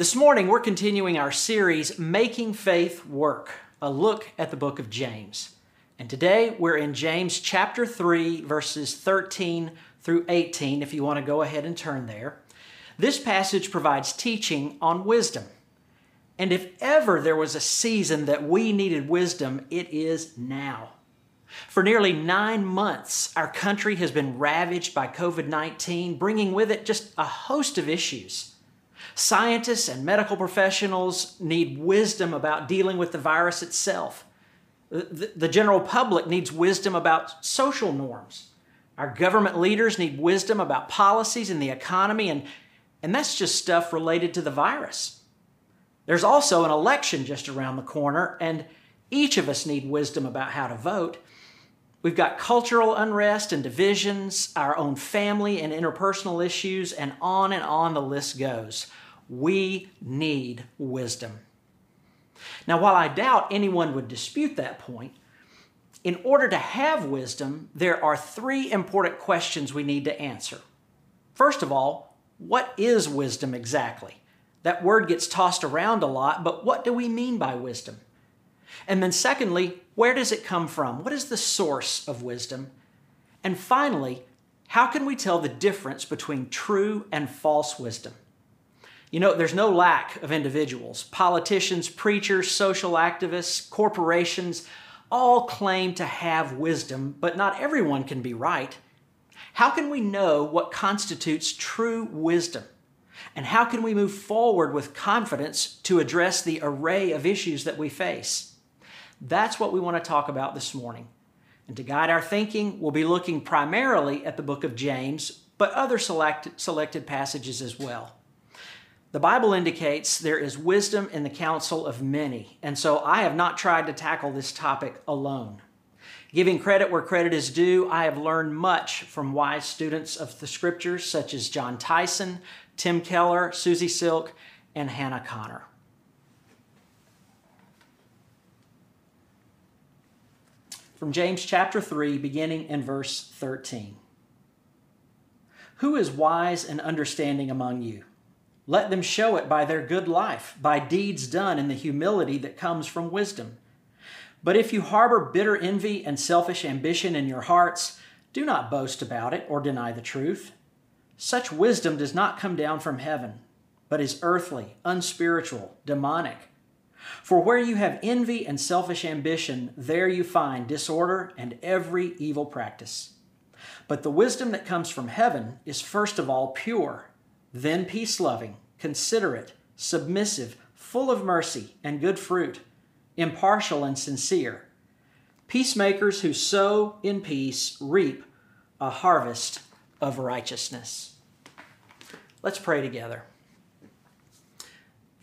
This morning, we're continuing our series, Making Faith Work, a look at the book of James. And today, we're in James chapter 3, verses 13 through 18, if you want to go ahead and turn there. This passage provides teaching on wisdom. And if ever there was a season that we needed wisdom, it is now. For nearly nine months, our country has been ravaged by COVID 19, bringing with it just a host of issues. Scientists and medical professionals need wisdom about dealing with the virus itself. The, the, general public needs wisdom about social norms. Our government leaders need wisdom about policies and the economy, and, and that's just stuff related to the virus. There's also an election just around the corner, and each of us need wisdom about how to vote. We've got cultural unrest and divisions, our own family and interpersonal issues, and on and on the list goes. We need wisdom. Now, while I doubt anyone would dispute that point, in order to have wisdom, there are three important questions we need to answer. First of all, what is wisdom exactly? That word gets tossed around a lot, but what do we mean by wisdom? And then, secondly, where does it come from? What is the source of wisdom? And finally, how can we tell the difference between true and false wisdom? You know, there's no lack of individuals. Politicians, preachers, social activists, corporations all claim to have wisdom, but not everyone can be right. How can we know what constitutes true wisdom? And how can we move forward with confidence to address the array of issues that we face? That's what we want to talk about this morning. And to guide our thinking, we'll be looking primarily at the book of James, but other select, selected passages as well. The Bible indicates there is wisdom in the counsel of many, and so I have not tried to tackle this topic alone. Giving credit where credit is due, I have learned much from wise students of the scriptures such as John Tyson, Tim Keller, Susie Silk, and Hannah Connor. From James chapter 3, beginning in verse 13. Who is wise and understanding among you? Let them show it by their good life, by deeds done in the humility that comes from wisdom. But if you harbor bitter envy and selfish ambition in your hearts, do not boast about it or deny the truth. Such wisdom does not come down from heaven, but is earthly, unspiritual, demonic. For where you have envy and selfish ambition, there you find disorder and every evil practice. But the wisdom that comes from heaven is first of all pure, then peace loving, considerate, submissive, full of mercy and good fruit, impartial and sincere. Peacemakers who sow in peace reap a harvest of righteousness. Let's pray together.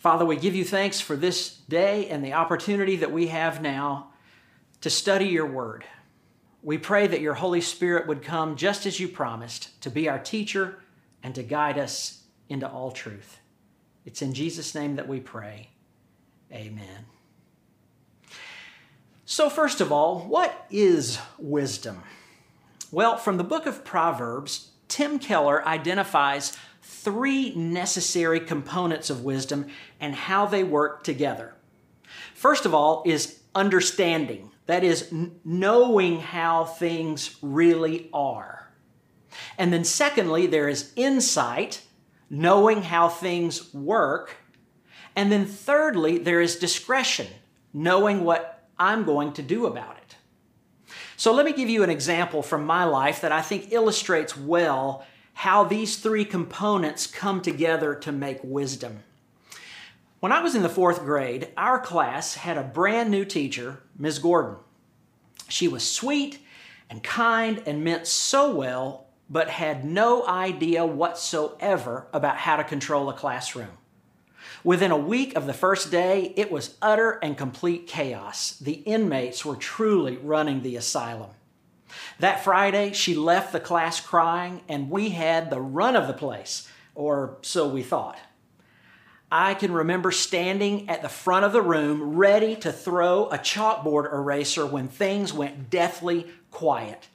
Father, we give you thanks for this day and the opportunity that we have now to study your word. We pray that your Holy Spirit would come just as you promised to be our teacher and to guide us into all truth. It's in Jesus' name that we pray. Amen. So, first of all, what is wisdom? Well, from the book of Proverbs, Tim Keller identifies three necessary components of wisdom and how they work together. First of all, is understanding, that is, knowing how things really are. And then, secondly, there is insight, knowing how things work. And then, thirdly, there is discretion, knowing what I'm going to do about it. So, let me give you an example from my life that I think illustrates well how these three components come together to make wisdom. When I was in the fourth grade, our class had a brand new teacher, Ms. Gordon. She was sweet and kind and meant so well, but had no idea whatsoever about how to control a classroom. Within a week of the first day, it was utter and complete chaos. The inmates were truly running the asylum. That Friday, she left the class crying, and we had the run of the place, or so we thought. I can remember standing at the front of the room ready to throw a chalkboard eraser when things went deathly quiet.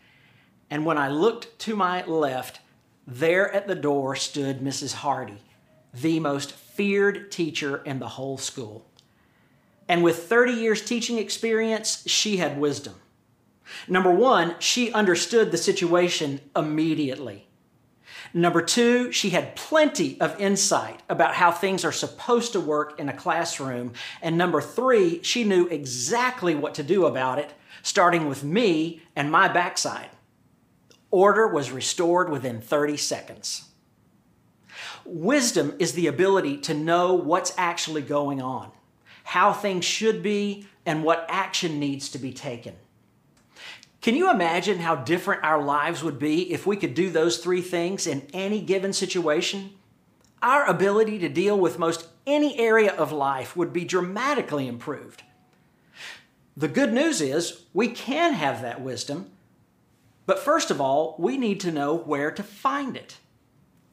And when I looked to my left, there at the door stood Mrs. Hardy, the most feared teacher in the whole school. And with 30 years teaching experience, she had wisdom. Number one, she understood the situation immediately. Number two, she had plenty of insight about how things are supposed to work in a classroom. And number three, she knew exactly what to do about it, starting with me and my backside. Order was restored within 30 seconds. Wisdom is the ability to know what's actually going on, how things should be, and what action needs to be taken. Can you imagine how different our lives would be if we could do those three things in any given situation? Our ability to deal with most any area of life would be dramatically improved. The good news is we can have that wisdom, but first of all, we need to know where to find it.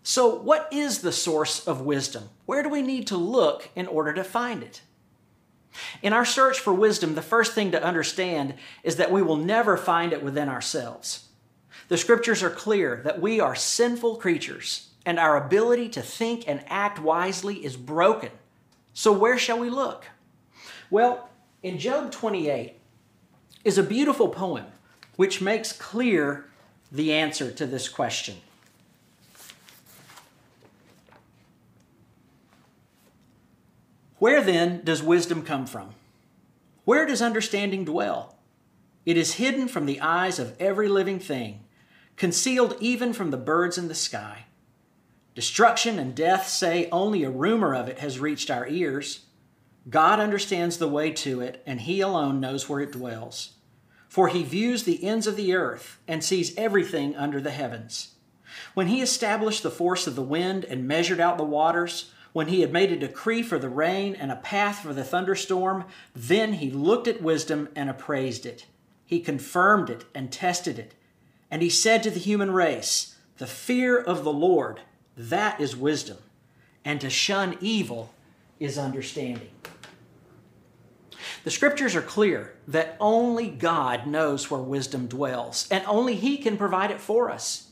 So, what is the source of wisdom? Where do we need to look in order to find it? In our search for wisdom, the first thing to understand is that we will never find it within ourselves. The scriptures are clear that we are sinful creatures and our ability to think and act wisely is broken. So, where shall we look? Well, in Job 28 is a beautiful poem which makes clear the answer to this question. Where then does wisdom come from? Where does understanding dwell? It is hidden from the eyes of every living thing, concealed even from the birds in the sky. Destruction and death say only a rumor of it has reached our ears. God understands the way to it, and He alone knows where it dwells. For He views the ends of the earth and sees everything under the heavens. When He established the force of the wind and measured out the waters, when he had made a decree for the rain and a path for the thunderstorm, then he looked at wisdom and appraised it. He confirmed it and tested it. And he said to the human race, The fear of the Lord, that is wisdom, and to shun evil is understanding. The scriptures are clear that only God knows where wisdom dwells, and only He can provide it for us.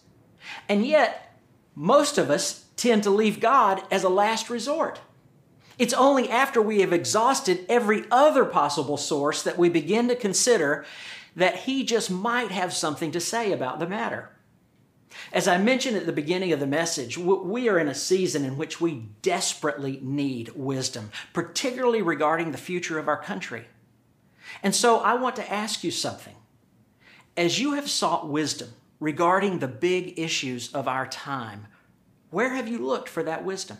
And yet, most of us tend to leave God as a last resort. It's only after we have exhausted every other possible source that we begin to consider that He just might have something to say about the matter. As I mentioned at the beginning of the message, we are in a season in which we desperately need wisdom, particularly regarding the future of our country. And so I want to ask you something. As you have sought wisdom regarding the big issues of our time, where have you looked for that wisdom?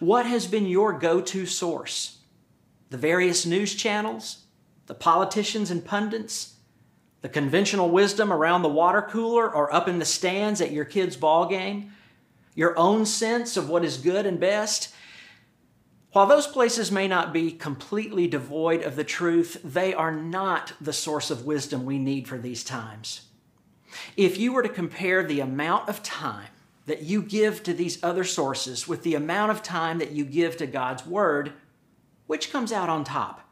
What has been your go to source? The various news channels? The politicians and pundits? The conventional wisdom around the water cooler or up in the stands at your kid's ball game? Your own sense of what is good and best? While those places may not be completely devoid of the truth, they are not the source of wisdom we need for these times. If you were to compare the amount of time that you give to these other sources with the amount of time that you give to God's Word, which comes out on top?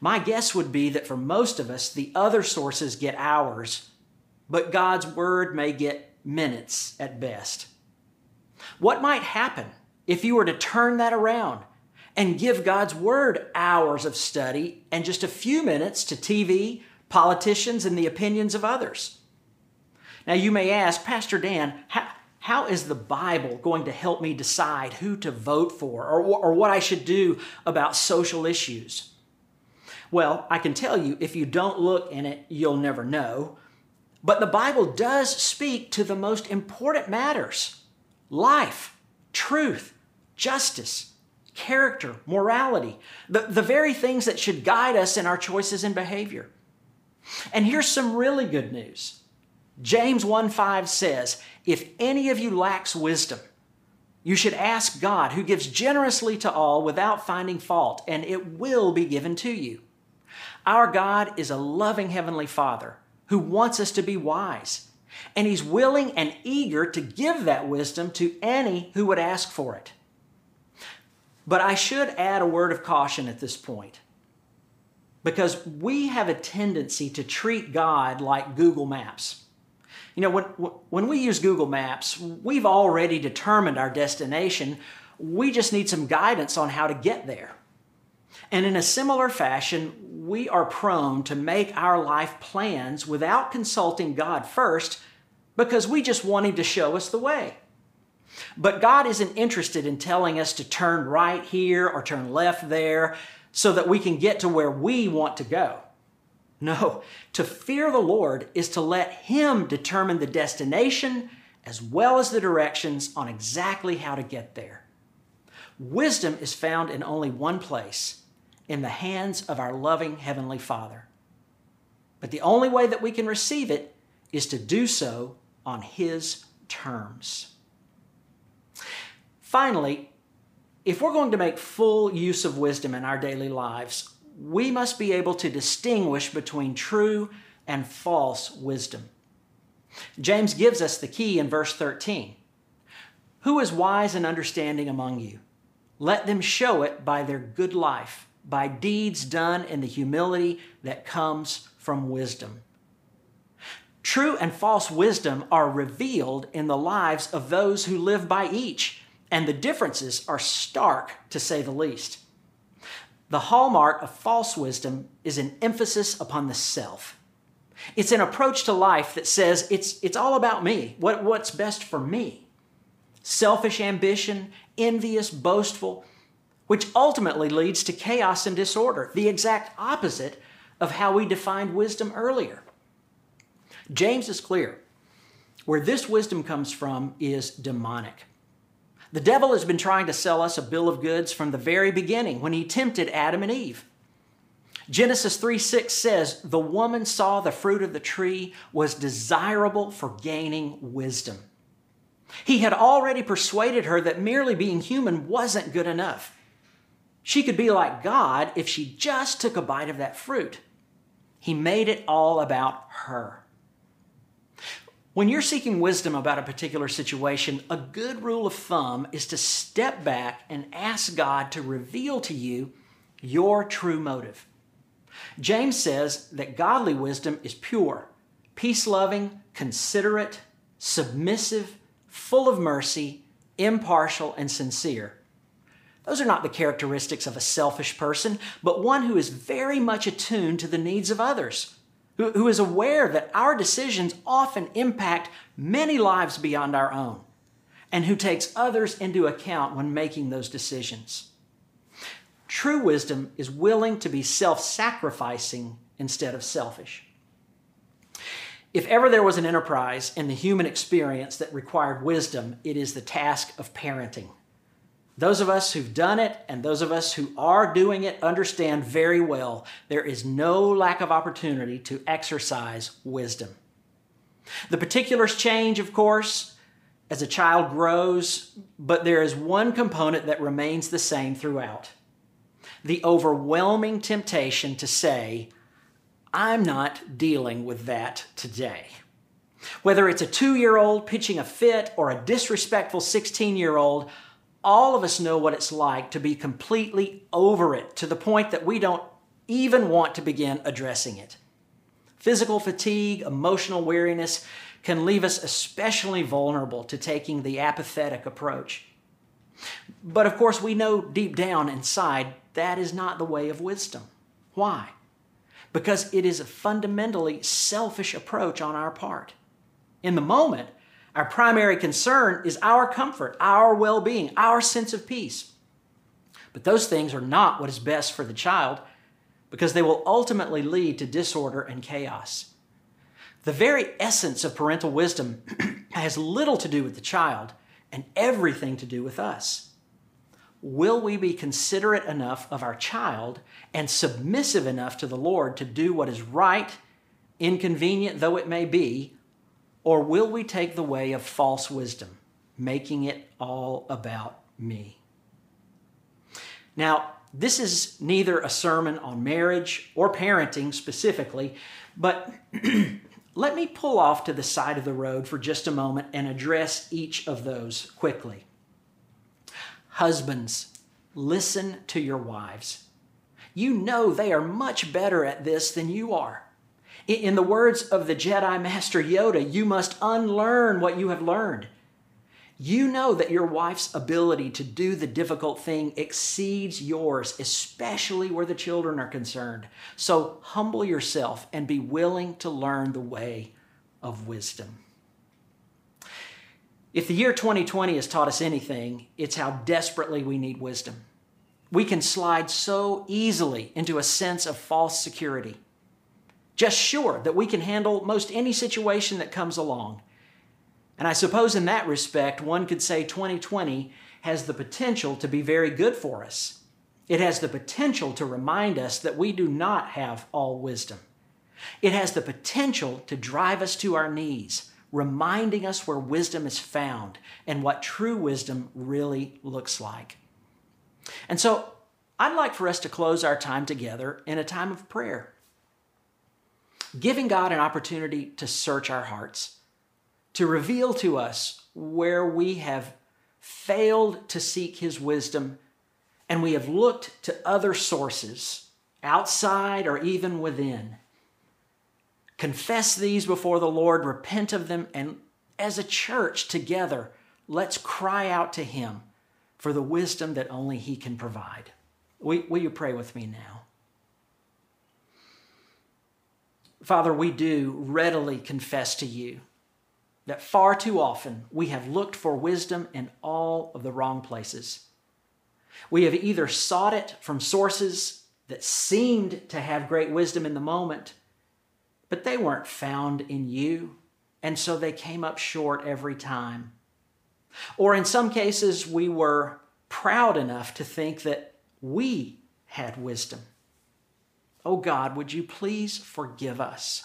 My guess would be that for most of us, the other sources get hours, but God's Word may get minutes at best. What might happen if you were to turn that around and give God's Word hours of study and just a few minutes to TV, politicians, and the opinions of others? Now, you may ask, Pastor Dan, how, how is the Bible going to help me decide who to vote for or, or what I should do about social issues? Well, I can tell you, if you don't look in it, you'll never know. But the Bible does speak to the most important matters life, truth, justice, character, morality, the, the very things that should guide us in our choices and behavior. And here's some really good news James 1 5 says, If any of you lacks wisdom, you should ask God, who gives generously to all without finding fault, and it will be given to you. Our God is a loving Heavenly Father who wants us to be wise, and He's willing and eager to give that wisdom to any who would ask for it. But I should add a word of caution at this point because we have a tendency to treat God like Google Maps. You know, when, when we use Google Maps, we've already determined our destination. We just need some guidance on how to get there. And in a similar fashion, we are prone to make our life plans without consulting God first because we just want Him to show us the way. But God isn't interested in telling us to turn right here or turn left there so that we can get to where we want to go. No, to fear the Lord is to let Him determine the destination as well as the directions on exactly how to get there. Wisdom is found in only one place in the hands of our loving Heavenly Father. But the only way that we can receive it is to do so on His terms. Finally, if we're going to make full use of wisdom in our daily lives, we must be able to distinguish between true and false wisdom. James gives us the key in verse 13. Who is wise and understanding among you? Let them show it by their good life, by deeds done in the humility that comes from wisdom. True and false wisdom are revealed in the lives of those who live by each, and the differences are stark to say the least. The hallmark of false wisdom is an emphasis upon the self. It's an approach to life that says it's, it's all about me, what, what's best for me. Selfish ambition, envious, boastful, which ultimately leads to chaos and disorder, the exact opposite of how we defined wisdom earlier. James is clear. Where this wisdom comes from is demonic. The devil has been trying to sell us a bill of goods from the very beginning when he tempted Adam and Eve. Genesis 3 6 says, The woman saw the fruit of the tree was desirable for gaining wisdom. He had already persuaded her that merely being human wasn't good enough. She could be like God if she just took a bite of that fruit. He made it all about her. When you're seeking wisdom about a particular situation, a good rule of thumb is to step back and ask God to reveal to you your true motive. James says that godly wisdom is pure, peace loving, considerate, submissive, full of mercy, impartial, and sincere. Those are not the characteristics of a selfish person, but one who is very much attuned to the needs of others who, is aware that our decisions often impact many lives beyond our own, and who takes others into account when making those decisions. True wisdom is willing to be self sacrificing instead of selfish. If ever there was an enterprise in the human experience that required wisdom, it is the task of parenting. Those of us who've done it and those of us who are doing it understand very well there is no lack of opportunity to exercise wisdom. The particulars change, of course, as a child grows, but there is one component that remains the same throughout the overwhelming temptation to say, I'm not dealing with that today. Whether it's a two year old pitching a fit or a disrespectful 16 year old, all of us know what it's like to be completely over it to the point that we don't even want to begin addressing it. Physical fatigue, emotional weariness can leave us especially vulnerable to taking the apathetic approach. But of course, we know deep down inside that is not the way of wisdom. Why? Because it is a fundamentally selfish approach on our part. In the moment, our primary concern is our comfort, our well being, our sense of peace. But those things are not what is best for the child because they will ultimately lead to disorder and chaos. The very essence of parental wisdom has little to do with the child and everything to do with us. Will we be considerate enough of our child and submissive enough to the Lord to do what is right, inconvenient though it may be, or will we take the way of false wisdom, making it all about me? Now, this is neither a sermon on marriage or parenting specifically, but let me pull off to the side of the road for just a moment and address each of those quickly. Husbands, listen to your wives. You know they are much better at this than you are. In the words of the Jedi Master Yoda, you must unlearn what you have learned. You know that your wife's ability to do the difficult thing exceeds yours, especially where the children are concerned. So humble yourself and be willing to learn the way of wisdom. If the year 2020 has taught us anything, it's how desperately we need wisdom. We can slide so easily into a sense of false security, just sure that we can handle most any situation that comes along. And I suppose in that respect, one could say 2020 has the potential to be very good for us. It has the potential to remind us that we do not have all wisdom. It has the potential to drive us to our knees, reminding us where wisdom is found and what true wisdom really looks like. And so I'd like for us to close our time together in a time of prayer, giving God an opportunity to search our hearts, to reveal to us where we have failed to seek His wisdom and we have looked to other sources outside or even within. Confess these before the Lord, repent of them, and as a church together, let's cry out to Him for the wisdom that only He can provide. Will, you pray with me now? Father, we do readily confess to you that far too often we have looked for wisdom in all of the wrong places. We have either sought it from sources that seemed to have great wisdom in the moment, but they weren't found in you, and so they came up short every time. Or in some cases, we were proud enough to think that we had wisdom. Oh God, would you please forgive us?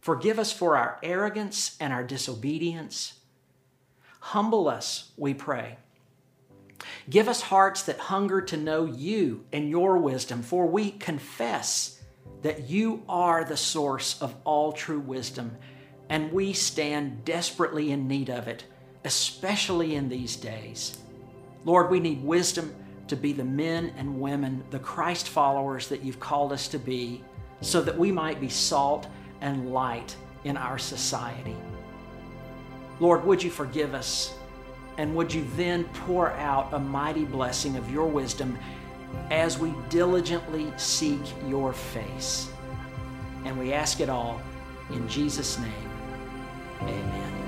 Forgive us for our arrogance and our disobedience. Humble us, we pray. Give us hearts that hunger to know you and your wisdom, for we confess that you are the source of all true wisdom, and we stand desperately in need of it especially in these days. Lord, we need wisdom to be the men and women, the Christ followers that you've called us to be, so that we might be salt and light in our society. Lord, would you forgive us? And would you then pour out a mighty blessing of your wisdom as we diligently seek your face? And we ask it all in Jesus' name. Amen.